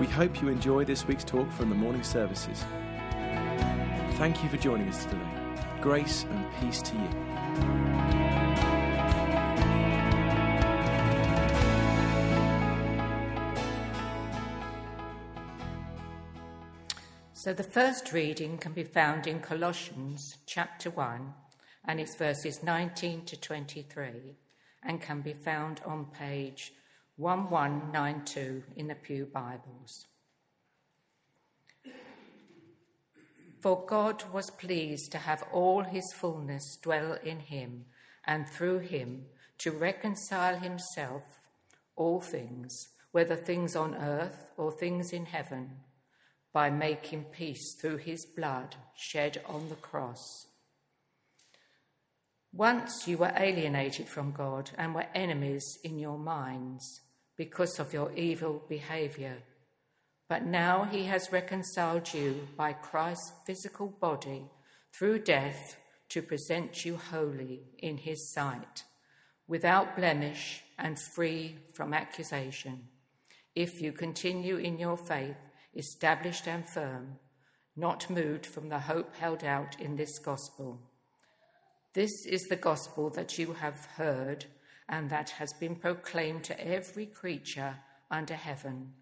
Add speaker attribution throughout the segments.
Speaker 1: We hope you enjoy this week's talk from the morning services. Thank you for joining us today. Grace and peace to you.
Speaker 2: So the first reading can be found in Colossians chapter 1 and it's verses 19 to 23 and can be found on page 1192 in the Pew Bibles. For God was pleased to have all his fullness dwell in him, and through him to reconcile himself all things, whether things on earth or things in heaven, by making peace through his blood shed on the cross. Once you were alienated from God and were enemies in your minds because of your evil behavior. But now he has reconciled you by Christ's physical body through death to present you holy in his sight, without blemish and free from accusation, if you continue in your faith, established and firm, not moved from the hope held out in this gospel. This is the gospel that you have heard and that has been proclaimed to every creature under heaven,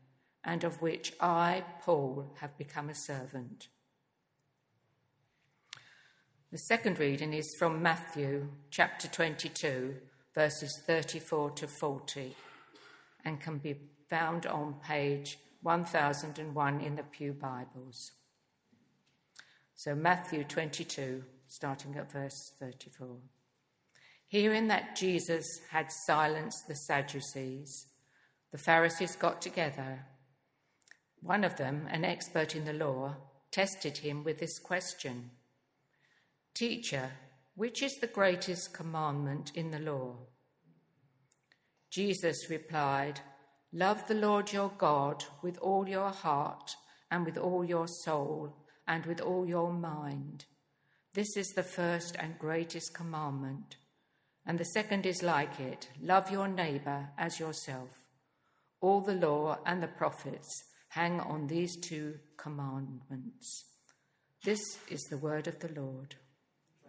Speaker 2: and of which I, Paul, have become a servant. The second reading is from Matthew chapter 22, verses 34 to 40, and can be found on page 1001 in the Pew Bibles. So, Matthew 22, starting at verse 34. Hearing that Jesus had silenced the Sadducees, the Pharisees got together. One of them, an expert in the law, tested him with this question Teacher, which is the greatest commandment in the law? Jesus replied, Love the Lord your God with all your heart and with all your soul and with all your mind. This is the first and greatest commandment. And the second is like it love your neighbor as yourself. All the law and the prophets hang on these two commandments. This is the word of the Lord.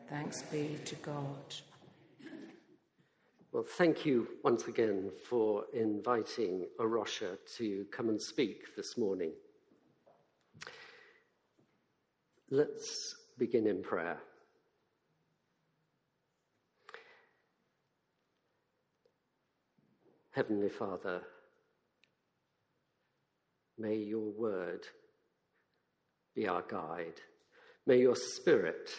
Speaker 2: Thanks be to God.
Speaker 3: Well, thank you once again for inviting A Rocha to come and speak this morning. Let's begin in prayer. Heavenly Father, may your word be our guide. May your spirit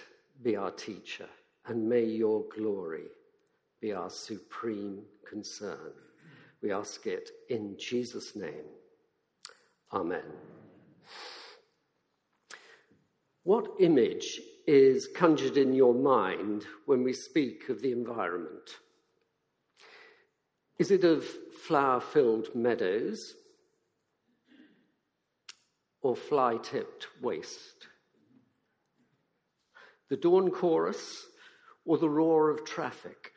Speaker 3: be our teacher. And may your glory be our supreme concern. We ask it in Jesus' name. Amen. What image is conjured in your mind when we speak of the environment? Is it of flower filled meadows or fly tipped waste? The dawn chorus or the roar of traffic?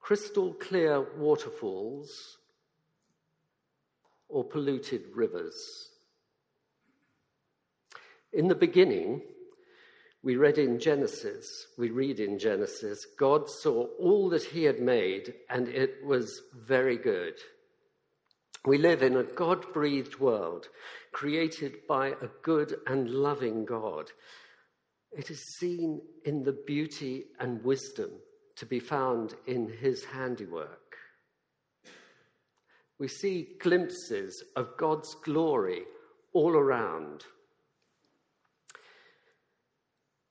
Speaker 3: Crystal clear waterfalls or polluted rivers? In the beginning, we read in Genesis, we read in Genesis, God saw all that he had made and it was very good. We live in a God breathed world created by a good and loving God. It is seen in the beauty and wisdom to be found in his handiwork. We see glimpses of God's glory all around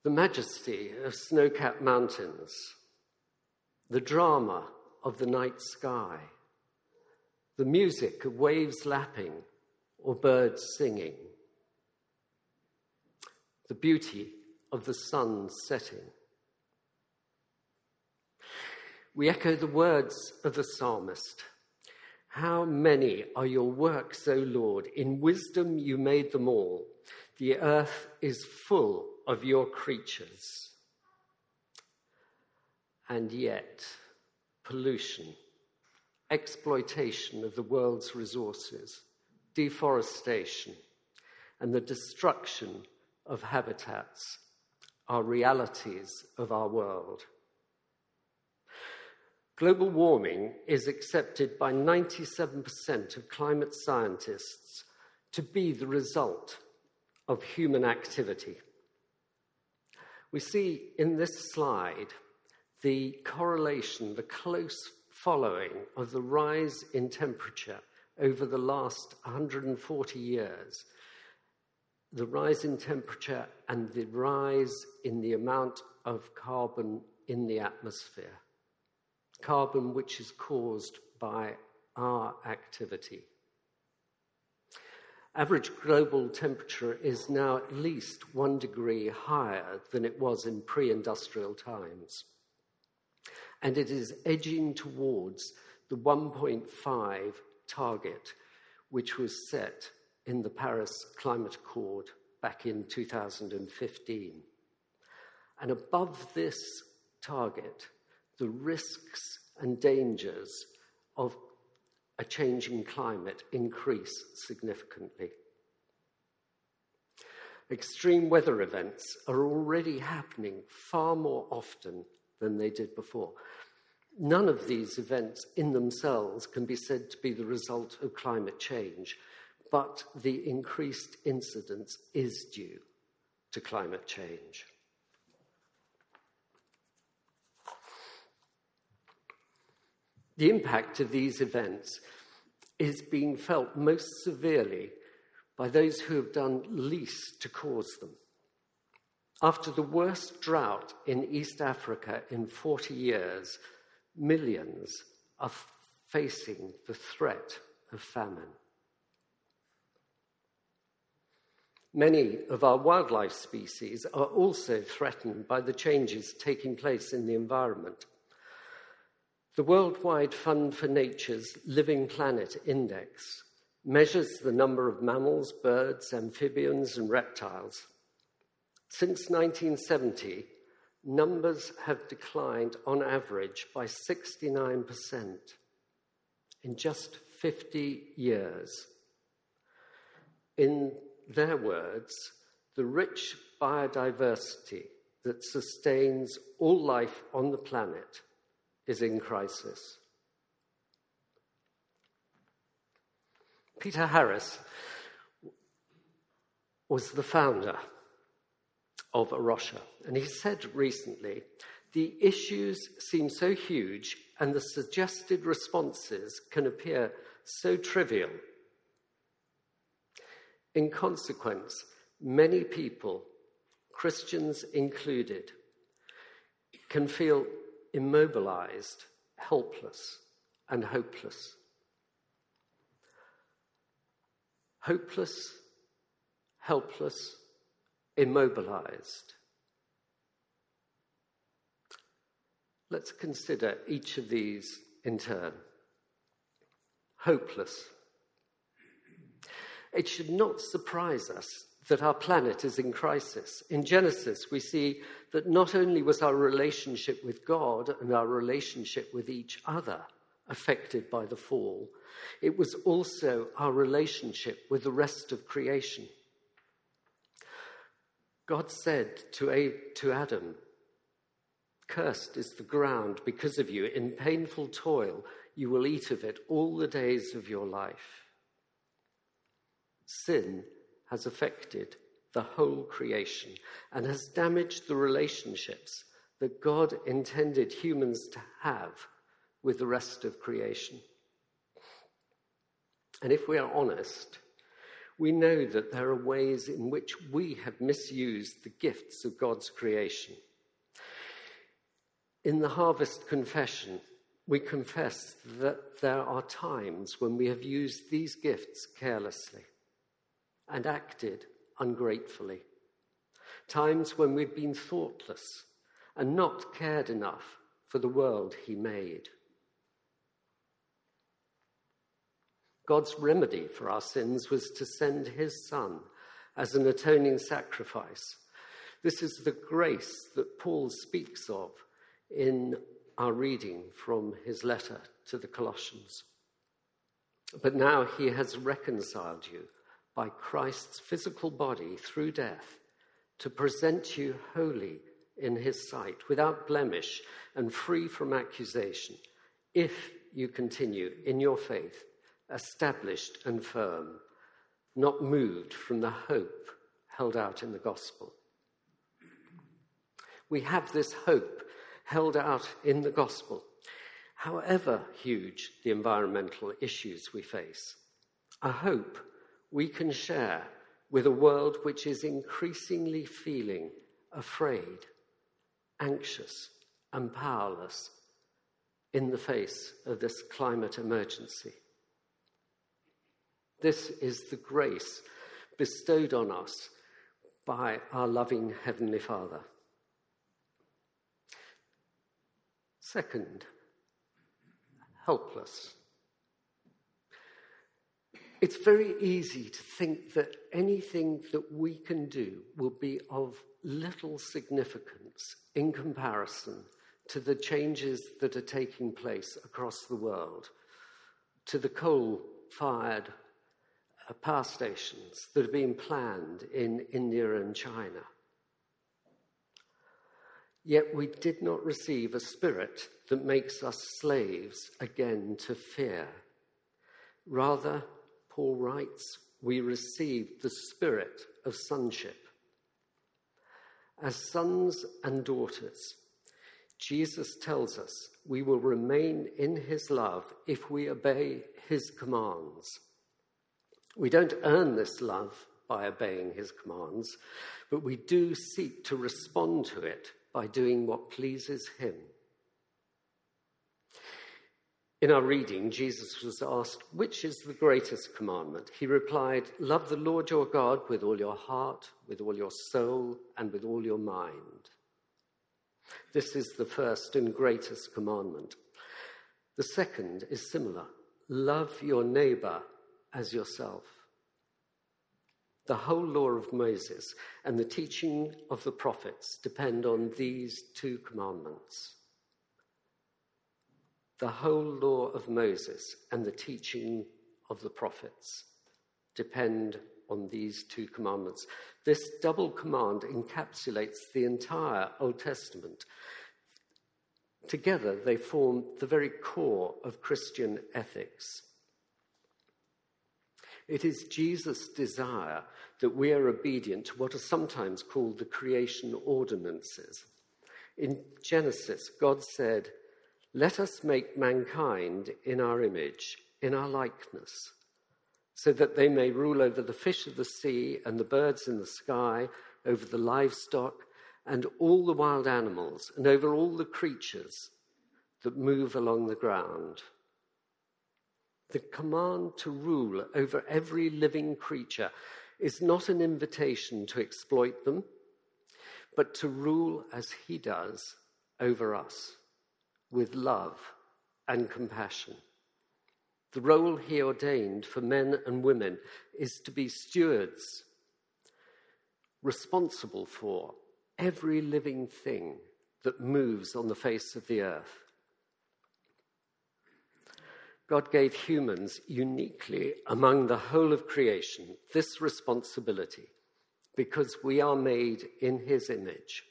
Speaker 3: the majesty of snow capped mountains, the drama of the night sky, the music of waves lapping or birds singing, the beauty of the sun setting. We echo the words of the psalmist How many are your works, O Lord? In wisdom you made them all. The earth is full of your creatures. And yet, pollution, exploitation of the world's resources, deforestation, and the destruction of habitats are realities of our world. Global warming is accepted by 97% of climate scientists to be the result of human activity. We see in this slide the correlation, the close following of the rise in temperature over the last 140 years, the rise in temperature and the rise in the amount of carbon in the atmosphere. Carbon which is caused by our activity. Average global temperature is now at least one degree higher than it was in pre industrial times. And it is edging towards the 1.5 target, which was set in the Paris Climate Accord back in 2015. And above this target, the risks and dangers of a changing climate increase significantly. Extreme weather events are already happening far more often than they did before. None of these events in themselves can be said to be the result of climate change, but the increased incidence is due to climate change. The impact of these events is being felt most severely by those who have done least to cause them. After the worst drought in East Africa in 40 years, millions are facing the threat of famine. Many of our wildlife species are also threatened by the changes taking place in the environment. The Worldwide Fund for Nature's Living Planet Index measures the number of mammals, birds, amphibians, and reptiles. Since 1970, numbers have declined on average by 69% in just 50 years. In their words, the rich biodiversity that sustains all life on the planet is in crisis. Peter Harris was the founder of A Rocha, and he said recently the issues seem so huge and the suggested responses can appear so trivial. In consequence, many people, Christians included, can feel immobilized, helpless, and hopeless. Hopeless, helpless, immobilized. Let's consider each of these in turn. Hopeless. It should not surprise us that our planet is in crisis. In Genesis, we see that not only was our relationship with God and our relationship with each other affected by the fall, it was also our relationship with the rest of creation. God said to, to Adam, Cursed is the ground because of you. In painful toil, you will eat of it all the days of your life. Sin has affected the whole creation and has damaged the relationships that God intended humans to have with the rest of creation. And if we are honest, we know that there are ways in which we have misused the gifts of God's creation. In the Harvest Confession, we confess that there are times when we have used these gifts carelessly and acted ungratefully. times when we've been thoughtless and not cared enough for the world He made. God's remedy for our sins was to send His Son as an atoning sacrifice. This is the grace that Paul speaks of in our reading from his letter to the Colossians. But now he has reconciled you by Christ's physical body through death to present you holy in his sight, without blemish and free from accusation, if you continue in your faith, established and firm, not moved from the hope held out in the gospel. We have this hope held out in the gospel, however huge the environmental issues we face. A hope we can share with a world which is increasingly feeling afraid, anxious, and powerless in the face of this climate emergency. This is the grace bestowed on us by our loving Heavenly Father. Second, helpless. It's very easy to think that anything that we can do will be of little significance in comparison to the changes that are taking place across the world, to the coal fired uh, power stations that are being planned in India and China. Yet we did not receive a spirit that makes us slaves again to fear. Rather, Paul writes, we received the spirit of sonship. As sons and daughters, Jesus tells us we will remain in his love if we obey his commands. We don't earn this love by obeying his commands, but we do seek to respond to it by doing what pleases him. In our reading, Jesus was asked, Which is the greatest commandment? He replied, Love the Lord your God with all your heart, with all your soul, and with all your mind. This is the first and greatest commandment. The second is similar love your neighbor as yourself. The whole law of Moses and the teaching of the prophets depend on these two commandments. The whole law of Moses and the teaching of the prophets depend on these two commandments. This double command encapsulates the entire Old Testament. Together, they form the very core of Christian ethics. It is Jesus' desire that we are obedient to what are sometimes called the creation ordinances. In Genesis, God said, Let us make mankind in our image, in our likeness, so that they may rule over the fish of the sea and the birds in the sky, over the livestock and all the wild animals, and over all the creatures that move along the ground. The command to rule over every living creature is not an invitation to exploit them, but to rule as he does over us with love and compassion. The role he ordained for men and women is to be stewards, responsible for every living thing that moves on the face of the earth. God gave humans uniquely among the whole of creation this responsibility because we are made in his image.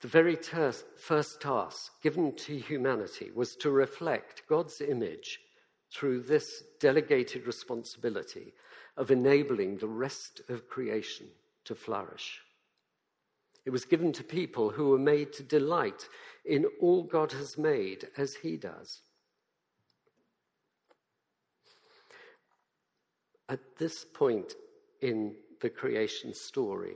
Speaker 3: The very ter- first task given to humanity was to reflect God's image through this delegated responsibility of enabling the rest of creation to flourish. It was given to people who were made to delight in all God has made as he does. At this point in the creation story,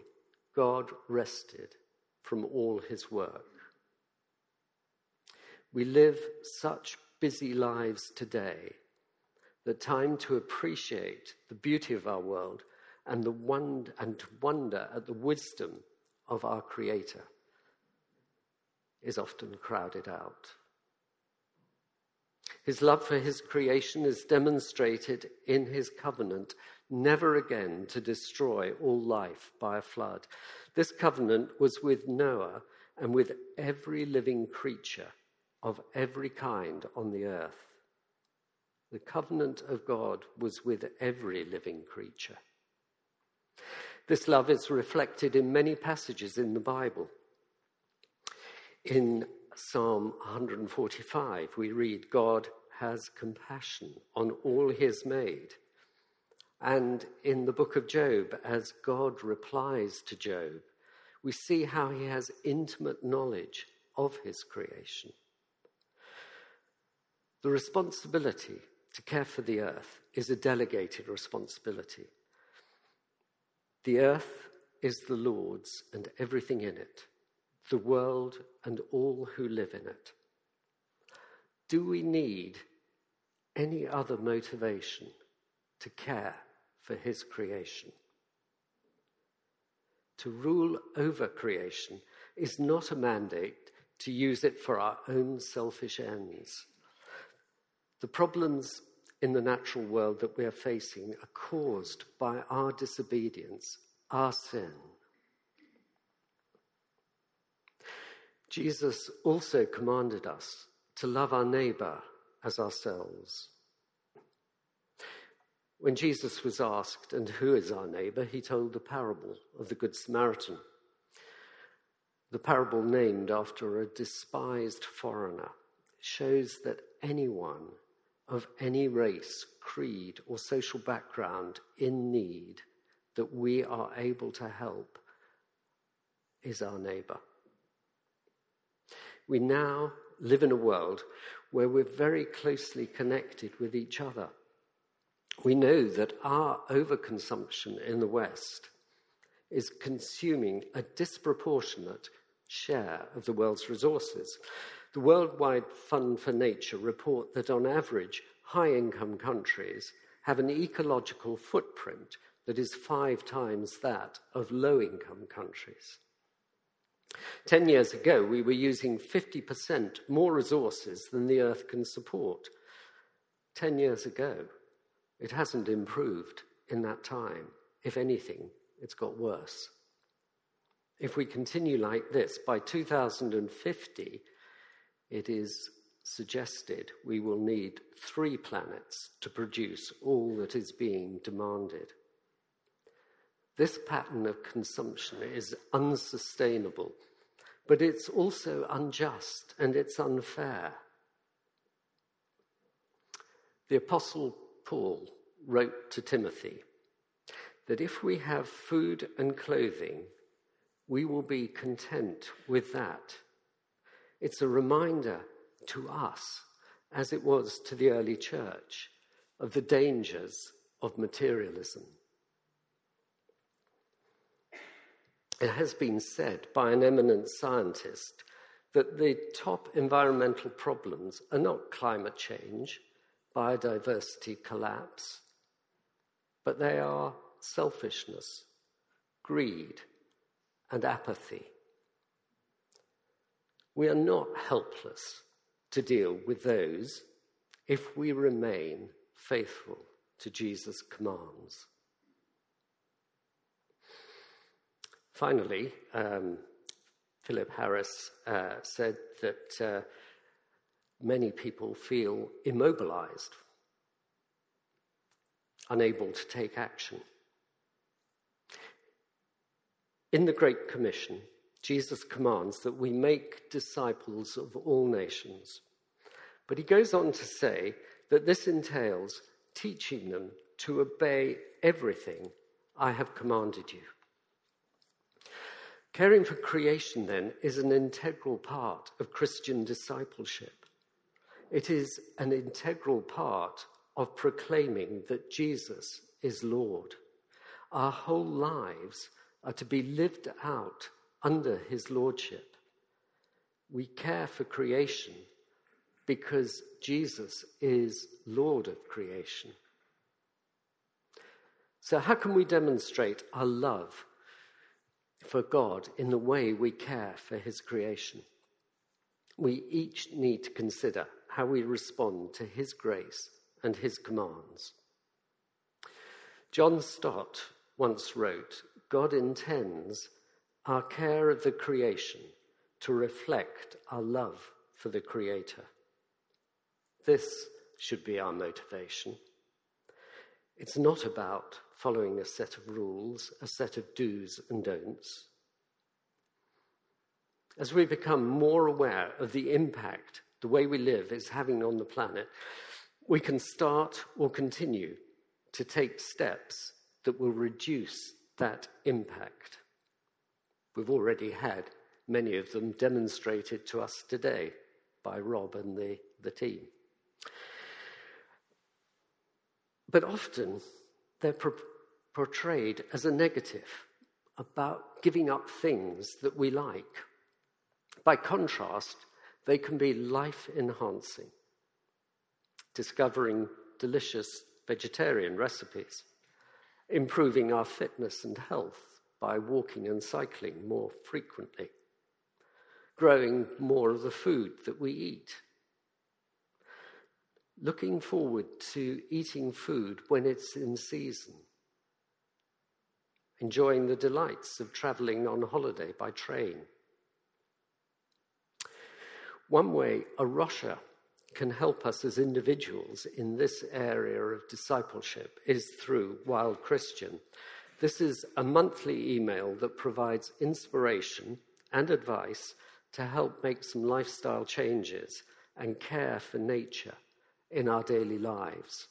Speaker 3: God rested from all his work. We live such busy lives today that time to appreciate the beauty of our world and, the wonder, and to wonder at the wisdom of our Creator is often crowded out. His love for his creation is demonstrated in his covenant never again to destroy all life by a flood. This covenant was with Noah and with every living creature of every kind on the earth. The covenant of God was with every living creature. This love is reflected in many passages in the Bible. In Psalm 145, we read, God has compassion on all he has made. And in the book of Job, as God replies to Job, we see how he has intimate knowledge of his creation. The responsibility to care for the earth is a delegated responsibility. The earth is the Lord's and everything in it, the world and all who live in it. Do we need any other motivation to care for His creation? To rule over creation is not a mandate to use it for our own selfish ends. The problems in the natural world that we are facing are caused by our disobedience, our sin. Jesus also commanded us to love our neighbor as ourselves. When Jesus was asked, And who is our neighbor? he told the parable of the Good Samaritan. The parable, named after a despised foreigner, shows that anyone of any race, creed, or social background in need that we are able to help is our neighbor. We now live in a world where we're very closely connected with each other. We know that our overconsumption in the West is consuming a disproportionate share of the world's resources. The Worldwide Fund for Nature report that on average, high income countries have an ecological footprint that is five times that of low income countries. Ten years ago, we were using 50% more resources than the Earth can support. Ten years ago, it hasn't improved in that time. If anything, it's got worse. If we continue like this, by 2050, it is suggested we will need three planets to produce all that is being demanded. This pattern of consumption is unsustainable, but it's also unjust and it's unfair. The Apostle Paul wrote to Timothy that if we have food and clothing, we will be content with that it's a reminder to us, as it was to the early church, of the dangers of materialism. It has been said by an eminent scientist that the top environmental problems are not climate change, biodiversity collapse, but they are selfishness, greed, and apathy. We are not helpless to deal with those if we remain faithful to Jesus' commands. Finally, um, Philip Harris uh, said that uh, many people feel immobilized, unable to take action. In the Great Commission, Jesus commands that we make disciples of all nations. But he goes on to say that this entails teaching them to obey everything I have commanded you. Caring for creation, then, is an integral part of Christian discipleship. It is an integral part of proclaiming that Jesus is Lord. Our whole lives are to be lived out under his lordship. We care for creation because Jesus is Lord of creation. So, how can we demonstrate our love for God in the way we care for His creation? We each need to consider how we respond to His grace and His commands. John Stott once wrote God intends our care of the creation to reflect our love for the Creator. This should be our motivation. It's not about following a set of rules, a set of do's and don'ts. As we become more aware of the impact the way we live is having on the planet, we can start or continue to take steps that will reduce that impact. We've already had many of them demonstrated to us today by Rob and the, the team. But often they're pro- portrayed as a negative about giving up things that we like. By contrast, they can be life enhancing, discovering delicious vegetarian recipes, improving our fitness and health by walking and cycling more frequently, growing more of the food that we eat, looking forward to eating food when it's in season, enjoying the delights of traveling on holiday by train. One way A Rocha can help us as individuals in this area of discipleship is through Wild Christian. This is a monthly email that provides inspiration and advice to help make some lifestyle changes and care for nature in our daily lives.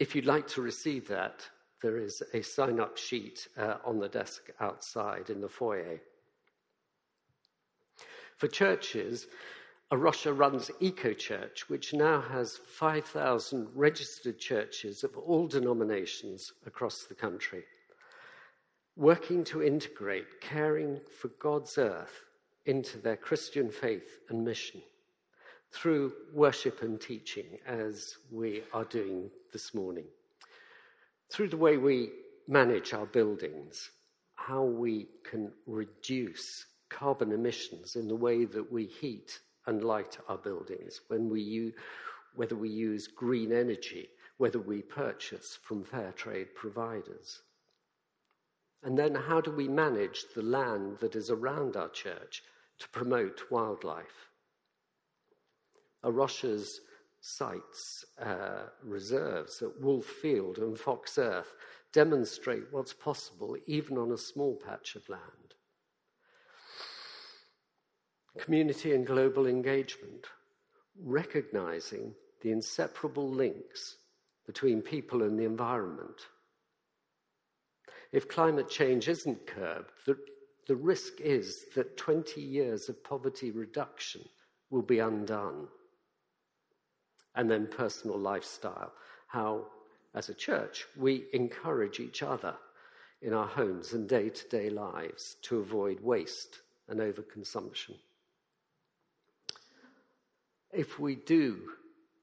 Speaker 3: If you'd like to receive that, there is a sign up sheet uh, on the desk outside in the foyer. For churches, A Rocha runs Eco Church, which now has 5,000 registered churches of all denominations across the country, working to integrate caring for God's earth into their Christian faith and mission through worship and teaching, as we are doing this morning. Through the way we manage our buildings, how we can reduce carbon emissions in the way that we heat and light our buildings, when we whether we use green energy, whether we purchase from fair trade providers. And then how do we manage the land that is around our church to promote wildlife? A Rocha's sites, uh, reserves at Wolf Field and Fox Earth demonstrate what's possible even on a small patch of land. Community and global engagement, recognizing the inseparable links between people and the environment. If climate change isn't curbed, the, the risk is that 20 years of poverty reduction will be undone. And then personal lifestyle, how, as a church, we encourage each other in our homes and day to day lives to avoid waste and overconsumption. If we do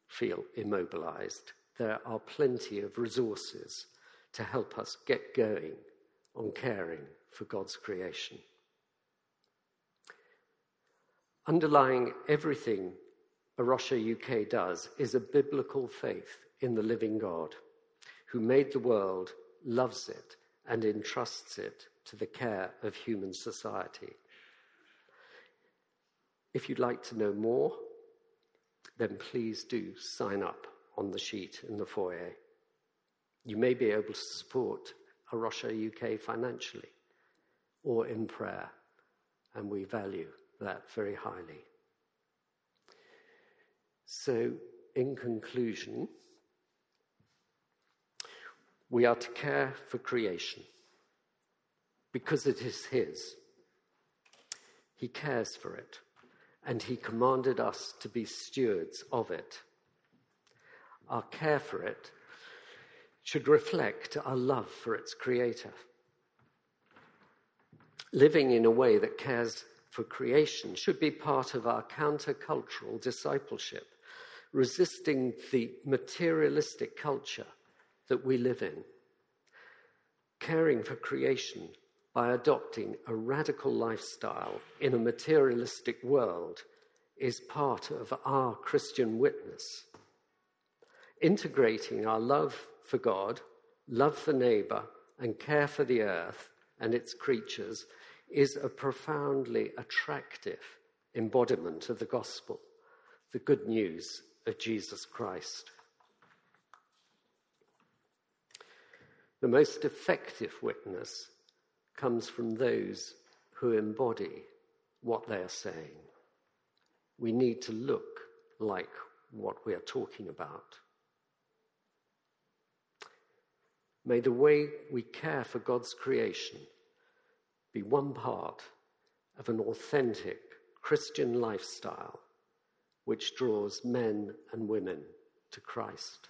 Speaker 3: feel immobilized, there are plenty of resources to help us get going on caring for God's creation. Underlying everything A Rocha UK does is a biblical faith in the living God who made the world, loves it, and entrusts it to the care of human society. If you'd like to know more, then please do sign up on the sheet in the foyer. You may be able to support A Rocha UK financially or in prayer, and we value that very highly. So, in conclusion, we are to care for creation because it is His. He cares for it, and He commanded us to be stewards of it. Our care for it should reflect our love for its Creator. Living in a way that cares for creation should be part of our countercultural discipleship, resisting the materialistic culture that we live in. Caring for creation by adopting a radical lifestyle in a materialistic world is part of our Christian witness. Integrating our love for God, love for neighbour, and care for the earth and its creatures is a profoundly attractive embodiment of the gospel, the good news of Jesus Christ. The most effective witness comes from those who embody what they are saying. We need to look like what we are talking about. May the way we care for God's creation be one part of an authentic Christian lifestyle which draws men and women to Christ.